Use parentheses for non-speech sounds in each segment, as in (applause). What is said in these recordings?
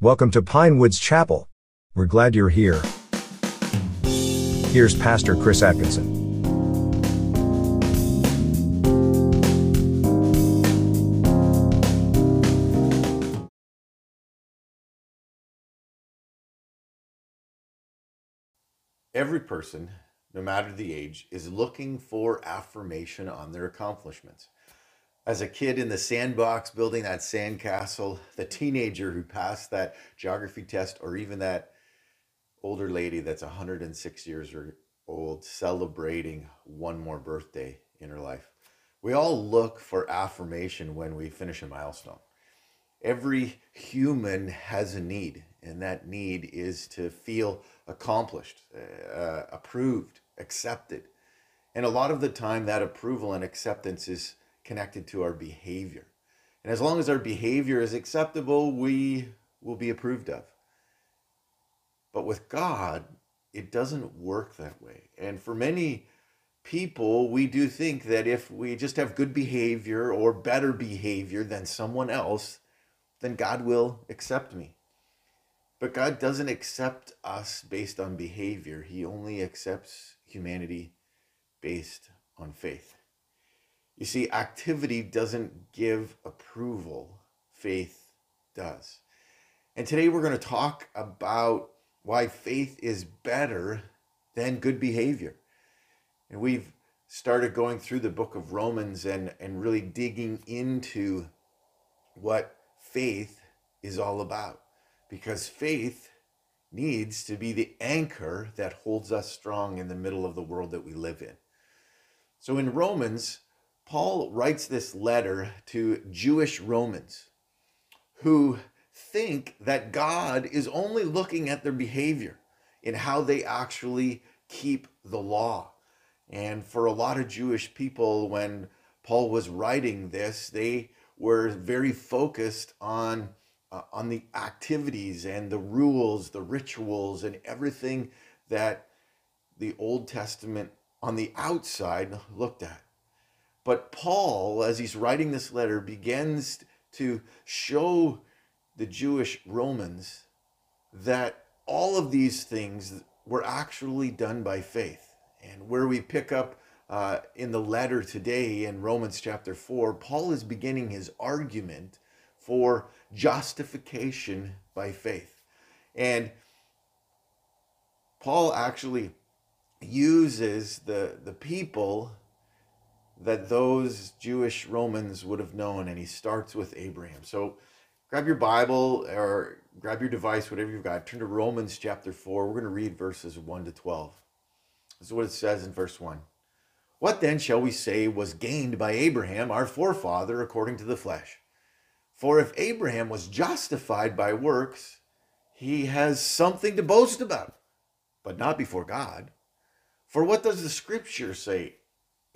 Welcome to Pinewoods Chapel. We're glad you're here. Here's Pastor Chris Atkinson. Every person, no matter the age, is looking for affirmation on their accomplishments. As a kid in the sandbox building that sandcastle, the teenager who passed that geography test, or even that older lady that's 106 years old celebrating one more birthday in her life. We all look for affirmation when we finish a milestone. Every human has a need, and that need is to feel accomplished, uh, approved, accepted. And a lot of the time, that approval and acceptance is connected to our behavior. And as long as our behavior is acceptable, we will be approved of. But with God, it doesn't work that way. And for many people, we do think that if we just have good behavior or better behavior than someone else, then God will accept me. But God doesn't accept us based on behavior, He only accepts humanity based on faith. You see, activity doesn't give approval, faith does. And today we're going to talk about why faith is better than good behavior. And we've started going through the book of Romans and, and really digging into what faith is all about. Because faith needs to be the anchor that holds us strong in the middle of the world that we live in. So in Romans, Paul writes this letter to Jewish Romans who think that God is only looking at their behavior in how they actually keep the law. And for a lot of Jewish people, when Paul was writing this, they were very focused on uh, on the activities and the rules, the rituals, and everything that the Old Testament on the outside looked at. But Paul, as he's writing this letter, begins to show the Jewish Romans that all of these things were actually done by faith. And where we pick up uh, in the letter today in Romans chapter 4, Paul is beginning his argument for justification by faith. And Paul actually uses the, the people that those Jewish Romans would have known, and he starts with Abraham. So grab your Bible or grab your device, whatever you've got, turn to Romans chapter 4. We're going to read verses 1 to 12. This is what it says in verse 1. What then shall we say was gained by Abraham, our forefather, according to the flesh? For if Abraham was justified by works, he has something to boast about, but not before God. For what does the scripture say?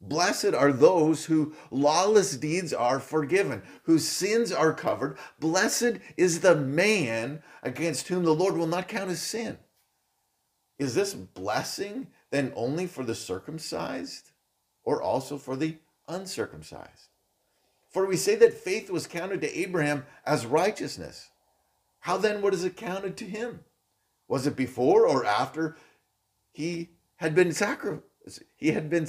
Blessed are those whose lawless deeds are forgiven, whose sins are covered. Blessed is the man against whom the Lord will not count his sin. Is this blessing then only for the circumcised or also for the uncircumcised? For we say that faith was counted to Abraham as righteousness. How then what is it counted to him? Was it before or after he had been sacrificed? He had been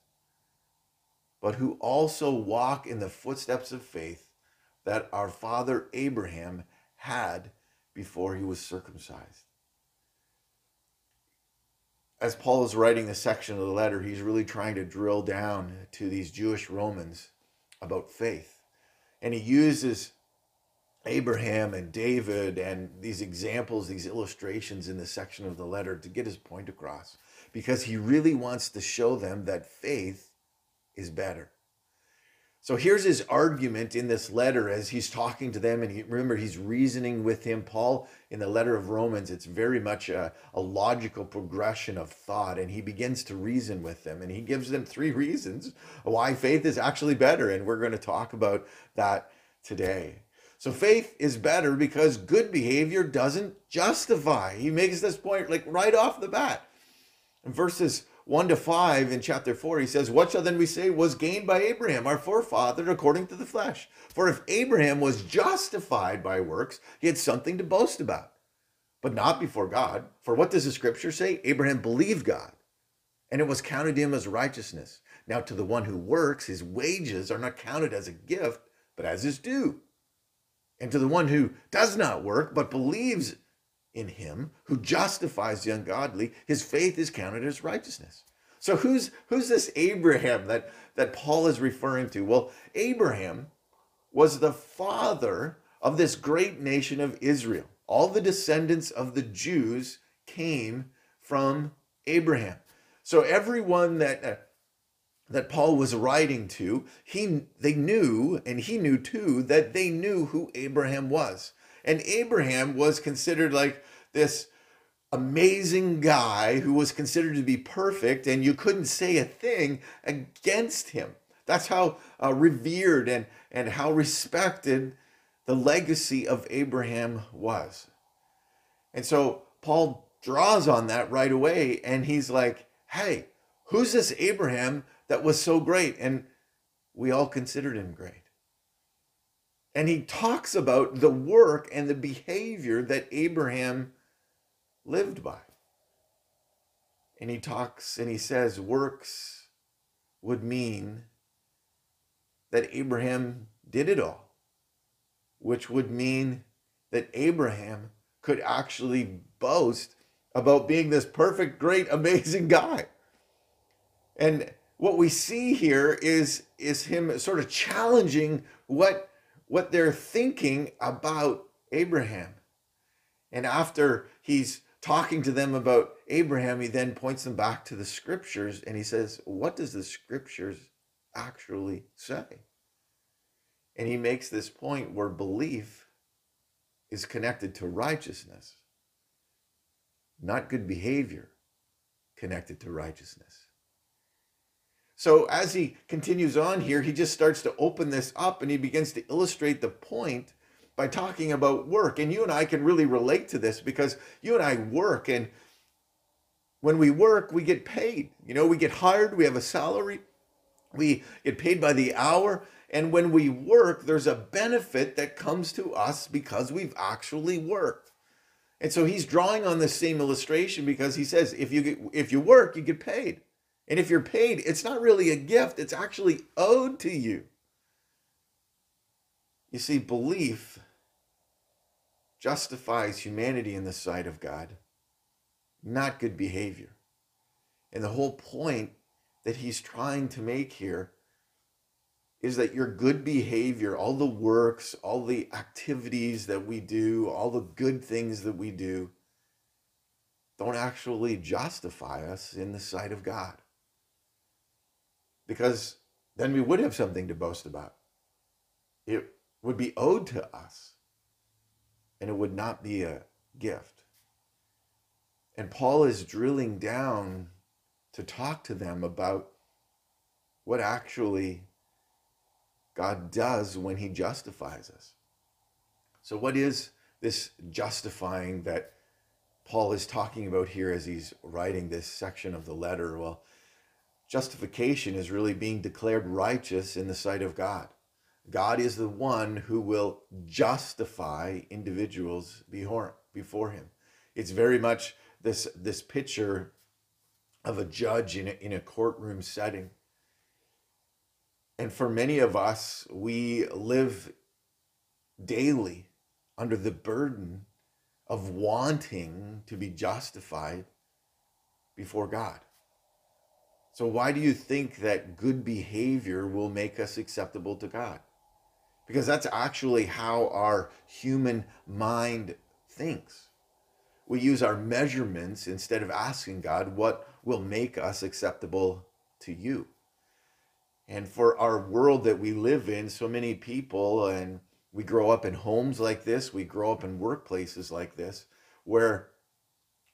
but who also walk in the footsteps of faith that our father Abraham had before he was circumcised. As Paul is writing this section of the letter, he's really trying to drill down to these Jewish Romans about faith. And he uses Abraham and David and these examples, these illustrations in this section of the letter to get his point across because he really wants to show them that faith is better. So here's his argument in this letter as he's talking to them. And he, remember, he's reasoning with him. Paul, in the letter of Romans, it's very much a, a logical progression of thought. And he begins to reason with them. And he gives them three (laughs) reasons why faith is actually better. And we're going to talk about that today. So faith is better because good behavior doesn't justify. He makes this point like right off the bat. In verses 1 to 5 in chapter 4, he says, What shall then we say was gained by Abraham, our forefather, according to the flesh? For if Abraham was justified by works, he had something to boast about, but not before God. For what does the scripture say? Abraham believed God, and it was counted to him as righteousness. Now, to the one who works, his wages are not counted as a gift, but as his due. And to the one who does not work, but believes in him who justifies the ungodly, his faith is counted as righteousness. So who's who's this Abraham that, that Paul is referring to? Well, Abraham was the father of this great nation of Israel. All the descendants of the Jews came from Abraham. So everyone that uh, that Paul was writing to, he they knew and he knew too that they knew who Abraham was. And Abraham was considered like this amazing guy who was considered to be perfect, and you couldn't say a thing against him. That's how uh, revered and, and how respected the legacy of Abraham was. And so Paul draws on that right away, and he's like, hey, who's this Abraham that was so great? And we all considered him great. And he talks about the work and the behavior that Abraham lived by. And he talks and he says works would mean that Abraham did it all, which would mean that Abraham could actually boast about being this perfect, great, amazing guy. And what we see here is, is him sort of challenging what what they're thinking about Abraham. And after he's talking to them about Abraham, he then points them back to the scriptures and he says, What does the scriptures actually say? And he makes this point where belief is connected to righteousness, not good behavior connected to righteousness. So as he continues on here, he just starts to open this up and he begins to illustrate the point by talking about work. And you and I can really relate to this because you and I work and when we work, we get paid. You know, we get hired, we have a salary, we get paid by the hour. And when we work, there's a benefit that comes to us because we've actually worked. And so he's drawing on the same illustration because he says if you get, if you work, you get paid. And if you're paid, it's not really a gift, it's actually owed to you. You see, belief justifies humanity in the sight of God, not good behavior. And the whole point that he's trying to make here is that your good behavior, all the works, all the activities that we do, all the good things that we do, don't actually justify us in the sight of God because then we would have something to boast about. It would be owed to us, and it would not be a gift. And Paul is drilling down to talk to them about what actually God does when he justifies us. So, what is this justifying that Paul is talking about here as he's writing this section of the letter? Well, Justification is really being declared righteous in the sight of God. God is the one who will justify individuals before him. It's very much this, this picture of a judge in a, in a courtroom setting. And for many of us, we live daily under the burden of wanting to be justified before God. So, why do you think that good behavior will make us acceptable to God? Because that's actually how our human mind thinks. We use our measurements instead of asking God, what will make us acceptable to you? And for our world that we live in, so many people, and we grow up in homes like this, we grow up in workplaces like this, where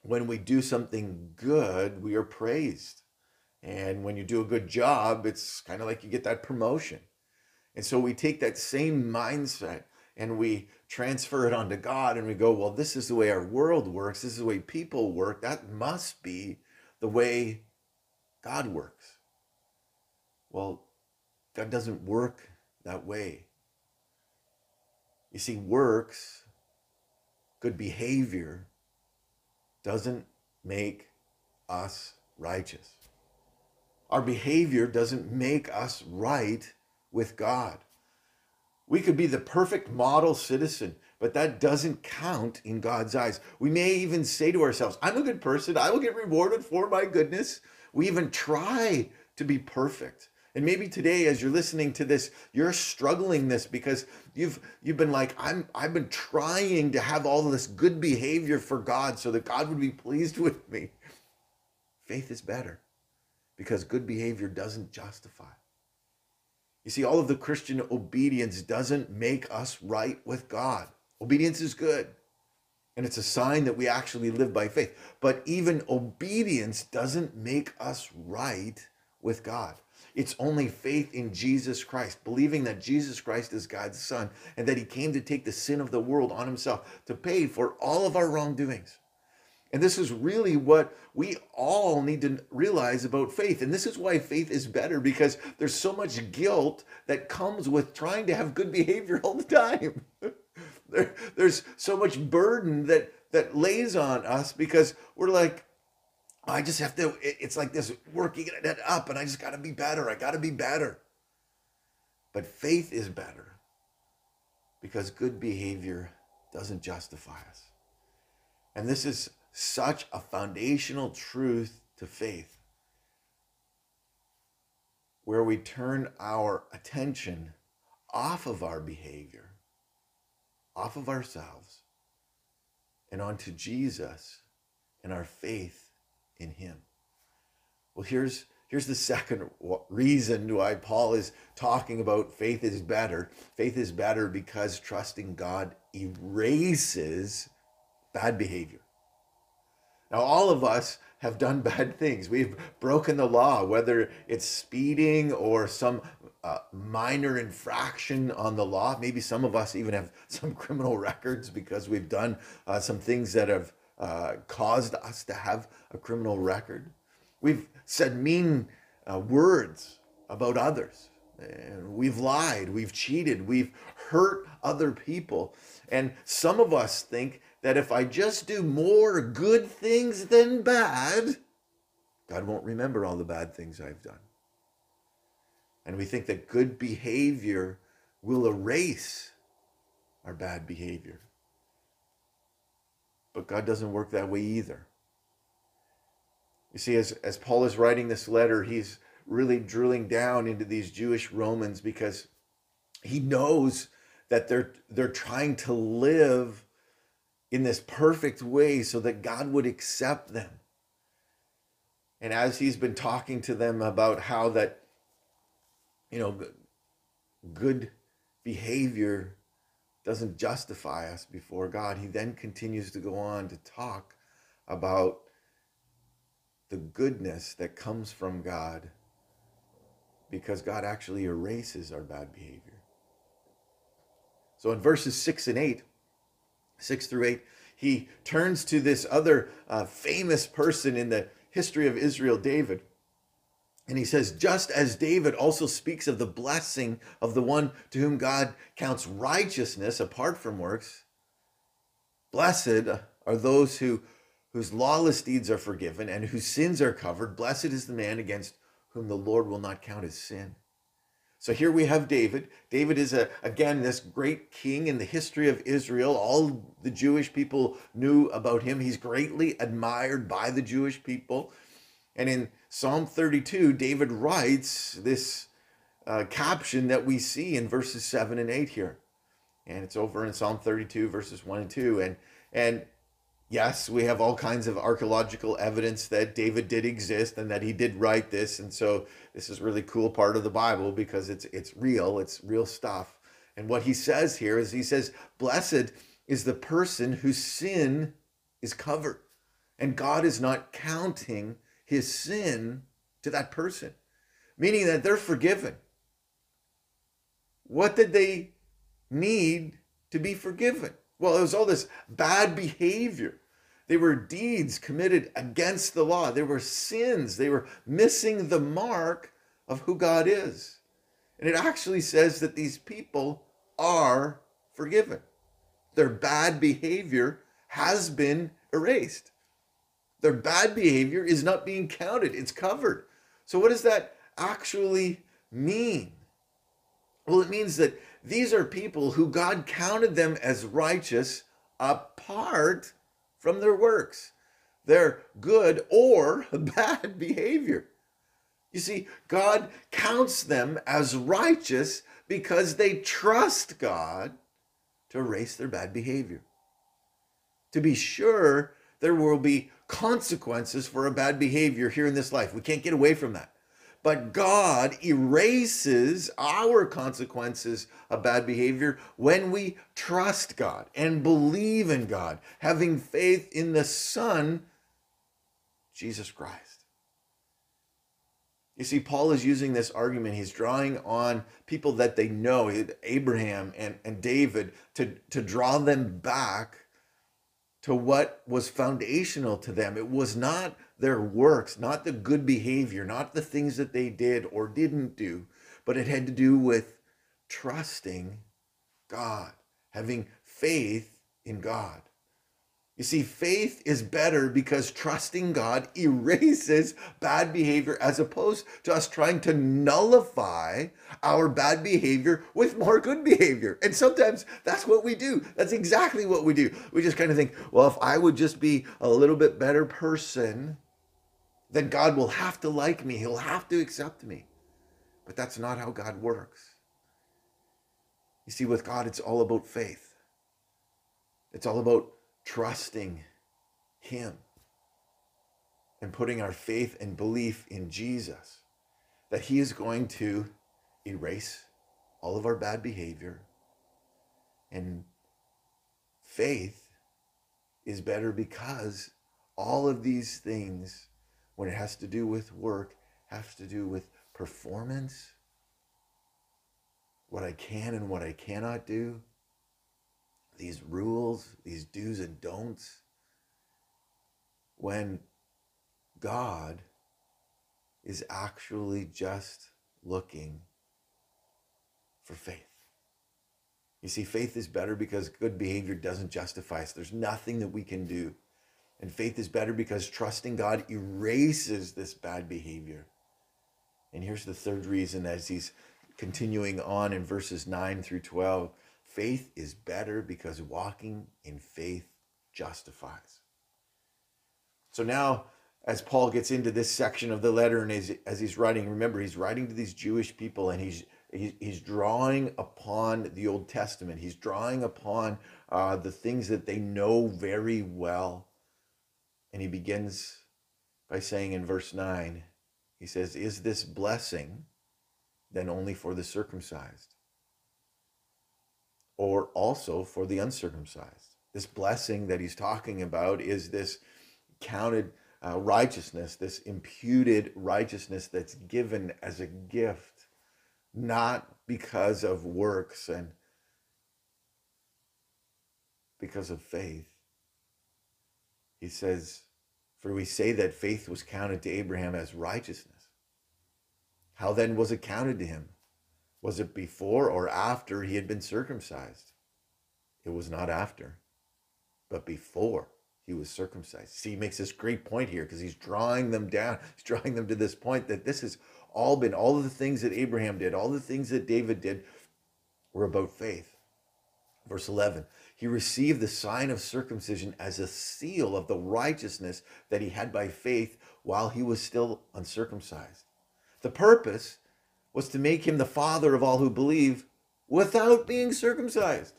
when we do something good, we are praised. And when you do a good job, it's kind of like you get that promotion. And so we take that same mindset and we transfer it onto God and we go, well, this is the way our world works. This is the way people work. That must be the way God works. Well, God doesn't work that way. You see, works, good behavior, doesn't make us righteous. Our behavior doesn't make us right with God. We could be the perfect model citizen, but that doesn't count in God's eyes. We may even say to ourselves, I'm a good person. I will get rewarded for my goodness. We even try to be perfect. And maybe today, as you're listening to this, you're struggling this because you've you've been like, I'm I've been trying to have all this good behavior for God so that God would be pleased with me. Faith is better because good behavior doesn't justify. You see, all of the Christian obedience doesn't make us right with God. Obedience is good. And it's a sign that we actually live by faith. But even obedience doesn't make us right with God. It's only faith in Jesus Christ, believing that Jesus Christ is God's Son and that He came to take the sin of the world on Himself to pay for all of our wrongdoings. And this is really what we all need to realize about faith. And this is why faith is better because there's so much guilt that comes with trying to have good behavior (laughs) all the time. (laughs) there, there's so much burden that that lays on us because we're like, I just have to, it's like this working it up and I just got to be better. I got to be better. But faith is better because good behavior doesn't justify us. And this is such a foundational truth to faith where we turn our attention off of our behavior, off of ourselves, and onto Jesus and our faith in him. Well, here's here's the second reason why Paul is talking about faith is better. Faith is better because trusting God erases bad behavior. Now, all of us have done (laughs) bad things. We've broken the law, whether it's speeding or some uh, minor infraction on the law. Maybe some of us even have (laughs) some criminal records because we've done uh, some things that have uh, caused us to have a criminal record. We've said mean uh, words about others. And we've lied, we've cheated, we've hurt other people. And some of us think that if I just do more good things than bad, God won't remember all the bad things I've done. And we think that good behavior will erase our bad behavior. But God doesn't work that way either. You see, as, as Paul is writing this letter, he's really drilling down into these Jewish Romans because he knows that they're they're trying to live in this perfect way so that God would accept them. And as he's been talking to them about how that you know good behavior doesn't justify us before God. He then continues to go on to talk about the goodness that comes from God because God actually erases our bad behavior. So in verses 6 and 8, 6 through 8, he turns to this other uh, famous person in the history of Israel, David. And he says, just as David also speaks of the blessing of the one to whom God counts righteousness apart from works, blessed are those who whose lawless deeds are forgiven and whose sins are covered. Blessed is the man against whom the Lord will not count his sin. So here we have David. David is a again this great king in the history of Israel. All the Jewish people knew about him. He's greatly admired by the Jewish people. And in Psalm 32, David writes this uh, caption that we see in verses 7 and 8 here. And it's over in Psalm 32, verses 1 and 2. And, and yes, we have all kinds of archaeological evidence that David did exist and that he did write this. And so this is really cool part of the Bible because it's, it's real, it's real stuff. And what he says here is he says, Blessed is the person whose sin is covered. And God is not counting his sin to that person, meaning that they're forgiven. What did they need to be forgiven? Well, it was all this bad behavior. They were deeds committed against the law. They were sins. They were missing the mark of who God is. And it actually says that these people are forgiven. Their bad behavior has been erased. Their bad behavior is not being counted, it's covered. So, what does that actually mean? Well, it means that these are people who God counted them as righteous apart from their works, their good or (laughs) bad behavior. You see, God counts them as righteous because they trust God to erase their bad behavior. To be sure, there will be consequences for a bad behavior here in this life. We can't get away from that. But God erases our consequences of bad behavior when we trust God and believe in God, having faith in the Son, Jesus Christ. You see, Paul is using this argument. He's drawing on people that they know, Abraham and, and David, to, to draw them back to what was foundational to them. It was not their works, not the good behavior, not the things that they did or didn't do, but it had to do with trusting God, having faith in God. You see, faith is better because trusting God erases bad behavior as opposed to us trying to nullify our bad behavior with more good behavior. And sometimes that's what we do. That's exactly what we do. We just kind of think, well, if I would just be a little bit better person, then God will have to like me. He'll have to accept me. But that's not how God works. You see, with God, it's all about faith. It's all about trusting Him and putting our faith and belief in Jesus that He is going to erase all of our bad behavior. And faith is better because all of these things, when it has to do with work, has to do with performance, what I can and what I cannot do, these rules, these do's and don'ts, when God is actually just looking for faith. You see, faith is better because good behavior doesn't justify us. There's nothing that we can do. And faith is better because trusting God erases this bad behavior. And here's the third reason as he's continuing on in verses 9 through 12 Faith is better because walking in faith justifies. So now, as Paul gets into this section of the letter and as, as he's writing, remember, he's writing to these Jewish people and he's he's drawing upon the Old Testament. He's drawing upon uh, the things that they know very well. And he begins by saying in verse 9, he says, Is this blessing then only for the circumcised? Or also for the uncircumcised. This blessing that he's talking about is this counted uh, righteousness, this imputed righteousness that's given as a gift, not because of works and because of faith. He says, For we say that faith was counted to Abraham as righteousness. How then was it counted to him? Was it before or after he had been circumcised? It was not after, but before he was circumcised. See, he makes this great point here because he's drawing them down. He's drawing them to this point that this has all been, all of the things that Abraham did, all the things that David did were about faith. Verse 11, he received the sign of circumcision as a seal of the righteousness that he had by faith while he was still uncircumcised. The purpose was to make him the father of all who believe without being circumcised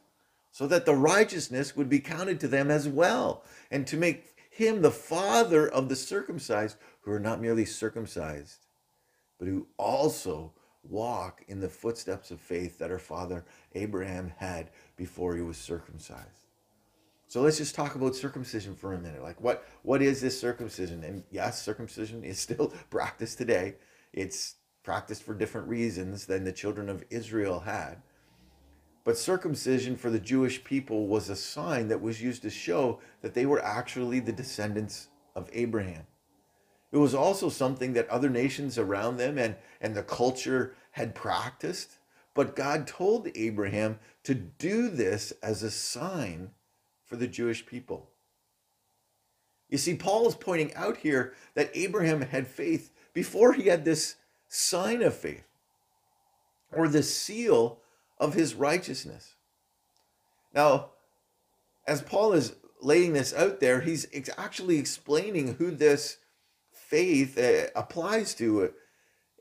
so that the righteousness would be counted to them as well, and to make him the father of the circumcised who are not merely circumcised, but who also walk in the footsteps of faith that our father Abraham had before he was circumcised. So let's just talk about circumcision for a minute. Like what what is this circumcision? And yes, circumcision is still (laughs) practiced today. It's practiced for different reasons than the children of Israel had. But circumcision for the Jewish people was a sign that was used to show that they were actually the descendants of Abraham. It was also something that other nations around them and, and the culture had practiced. But God told Abraham to do this as a sign for the Jewish people. You see, Paul is pointing out here that Abraham had faith before he had this sign of faith or the seal of his righteousness. Now, as Paul is laying this out there, he's actually explaining who this faith uh, applies to.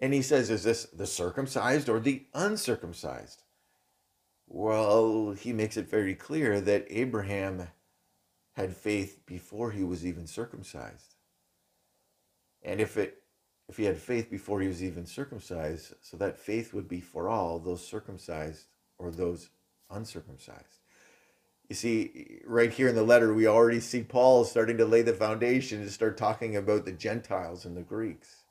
And he says, Is this the circumcised or the uncircumcised? Well, he makes it very clear that Abraham had faith before he was even circumcised. And if it if he had faith before he was even circumcised, so that faith would be for all, those circumcised or those uncircumcised. You see, right here in the letter, we already see Paul starting to lay the foundation to start talking about the Gentiles and the Greeks.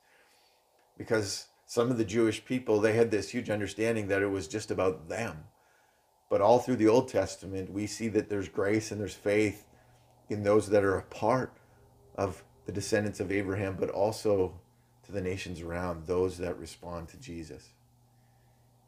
Because some of the Jewish people, they had this huge understanding that it was just about them. But all through the Old Testament, we see that there's grace and there's faith in those that are a part of the descendants of Abraham, but also to the nations around, those that respond to Jesus.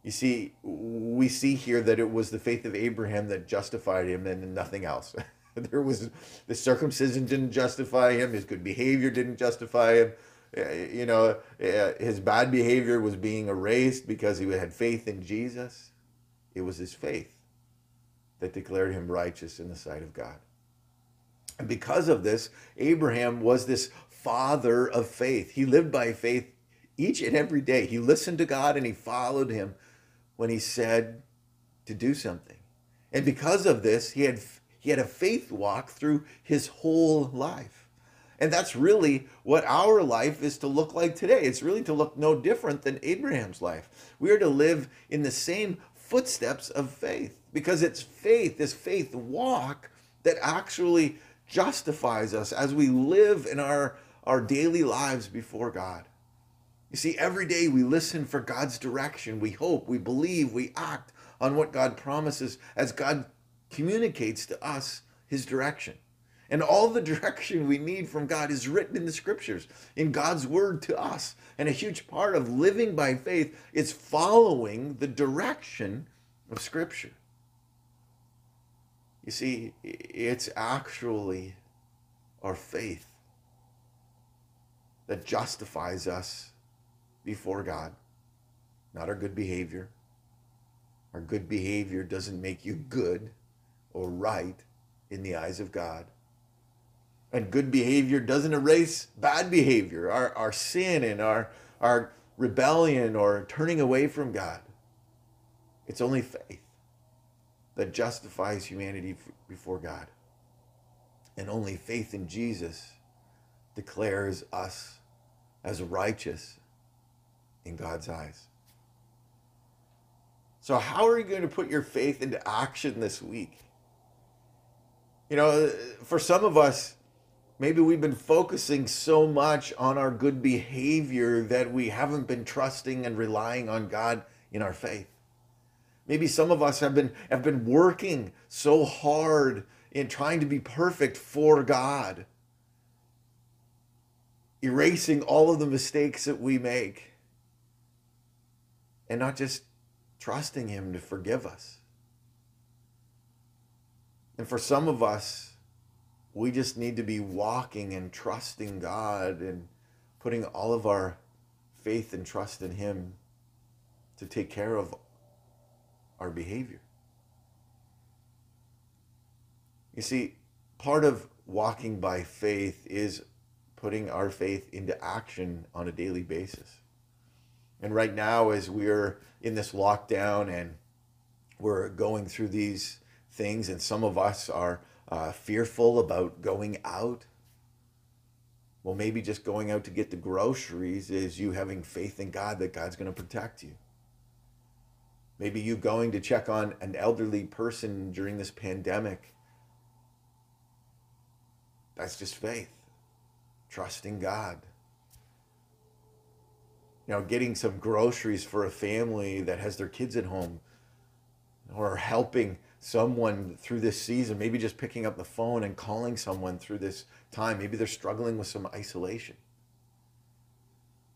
You see, we see here that it was the faith of Abraham that justified him and nothing else. (laughs) there was the circumcision didn't justify him, his good behavior didn't justify him. Eh, you know, eh, his bad behavior was being erased because he had faith in Jesus. It was his faith that declared him righteous in the sight of God. And because of this, Abraham was this father of faith. He lived by faith each and every day. He listened to God and he followed him when he said to do something. And because of this, he had he had a faith walk through his whole life. And that's really what our life is to look like today. It's really to look no different than Abraham's life. We are to live in the same footsteps of faith because it's faith, this faith walk, that actually justifies us as we live in our our daily lives before God. You see, every day we listen for God's direction. We hope, we believe, we act on what God promises as God communicates to us his direction. And all the (laughs) direction we need from God is written in the scriptures, in God's word to us. And a huge part of living by faith is following the direction of scripture. You see, it's actually our faith that justifies us before God, not our good behavior. Our good behavior doesn't make you good or right in the eyes of God. And good behavior doesn't erase bad behavior, our, our sin and our, our rebellion or turning away from God. It's only faith that justifies humanity before God. And only faith in Jesus declares us as righteous in God's eyes. So, how are you going to put your faith into action this week? You know, for some of us, maybe we've been focusing so much on our good behavior that we haven't been trusting and relying on God in our faith. Maybe some of us have been have been working so hard in trying to be perfect for God erasing all of the mistakes that we make and not just trusting Him to forgive us. And for some of us, we just need to be walking and trusting God and putting all of our faith and trust in Him to take care of our behavior. You see, part of walking by faith is putting our faith into action on a daily basis. And right now, as we're in this lockdown and we're going through these things, and some of us are uh, fearful about going out. Well, maybe just going out to get the groceries is you having faith in God that God's going to protect you. Maybe you going to check on an elderly person during this pandemic. That's just faith, trusting God. You know, getting some groceries for a family that has their kids at home or helping someone through this season, maybe just picking up the phone and calling someone through this time. Maybe they're struggling with some isolation.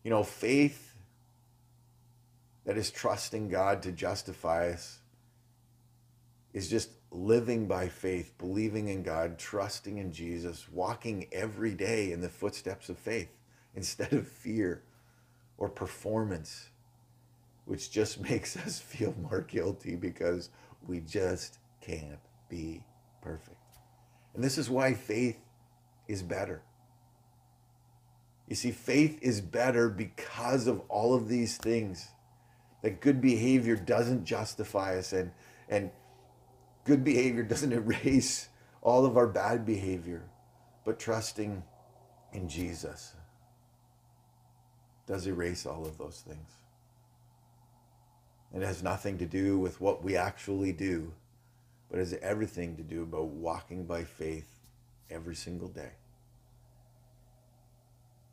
You know, faith that is trusting God to justify us is just living by faith, believing in God, trusting in Jesus, walking every day in the footsteps of faith (laughs) instead of fear or performance, which just (laughs) makes us feel more guilty because we just can't be perfect. And this is why faith is better. You see, faith is better because of all of these things. That good behavior doesn't justify us, and, and good behavior doesn't (laughs) erase all of our bad behavior, but trusting in Jesus does erase all of those things. It has nothing to do with what we actually do, but has everything to do about walking by faith every single day.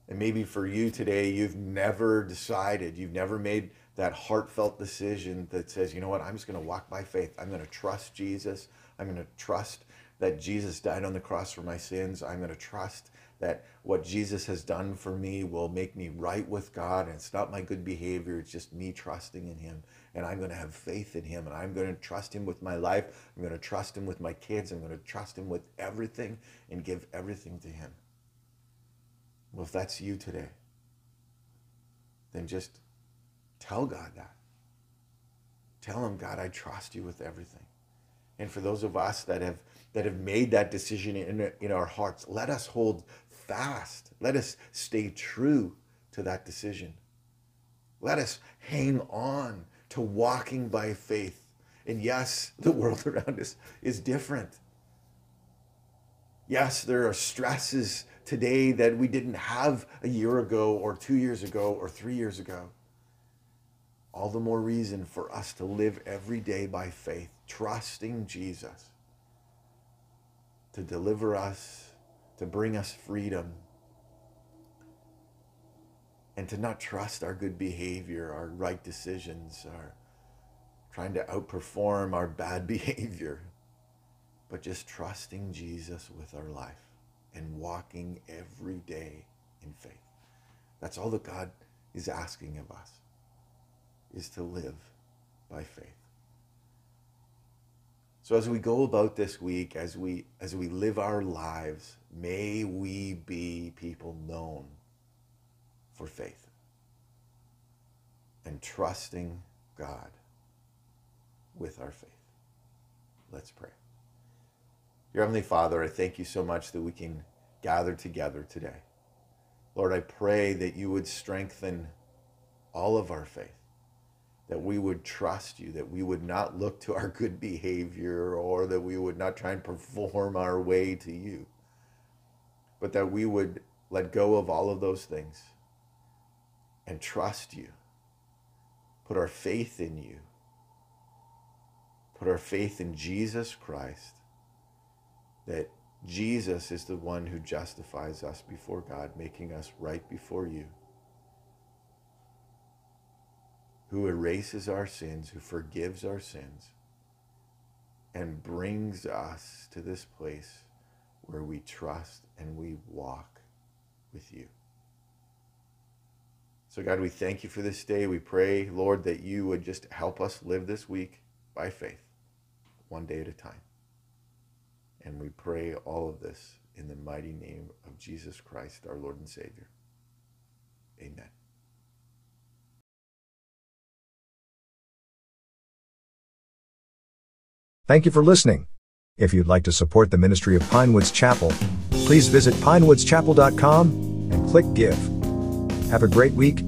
And maybe for you today, you've never decided, you've never made that heartfelt decision that says, you know what, I'm just going to walk by faith. I'm going to trust Jesus. I'm going to trust that Jesus died on the cross for my sins. I'm going to trust that what Jesus has done for me will make me right with God. And it's not my good behavior, it's just me trusting in Him. And I'm going to have faith in Him. And I'm going to trust Him with my life. I'm going to trust Him with my kids. I'm going to trust Him with everything and give everything to Him. Well, if that's you today, then just tell God that. Tell Him, God, I trust you with everything. And for those of us that have that have made that decision in, in our hearts, let us hold fast. Let us stay true to that decision. Let us hang on to walking by faith. And yes, the world (laughs) around us is different. Yes, there are stresses today that we didn't have a year ago, or two years ago, or three years ago. All the more reason for us to live every day by faith, trusting Jesus to deliver us to bring us freedom and to not trust our good behavior, our right decisions, our trying to outperform our bad (laughs) behavior, but just trusting Jesus with our life and walking every day in faith. That's all that God is asking of us is to live by faith. So as we go about this week, as we as we live our lives, may we be people known for faith and trusting God with our faith. Let's pray. Your Heavenly Father, I thank you so much that we can gather together today. Lord, I pray that you would strengthen all of our faith that we would trust you, that we would not look to our good behavior or that we would not try and perform our way to you, but that we would let go of all of those things and trust you, put our faith in you, put our faith in Jesus Christ, that Jesus is the one who justifies us before God, making us right before you who erases our sins, who forgives our sins, and brings us to this place where we trust and we walk with you. So, God, we thank you for this day. We pray, Lord, that you would just help us live this week by faith, one day at a time. And we pray all of this in the mighty name of Jesus Christ, our Lord and Savior. Amen. Thank you for listening. If you'd like to support the ministry of Pinewoods Chapel, please visit pinewoodschapel.com and click Give. Have a great week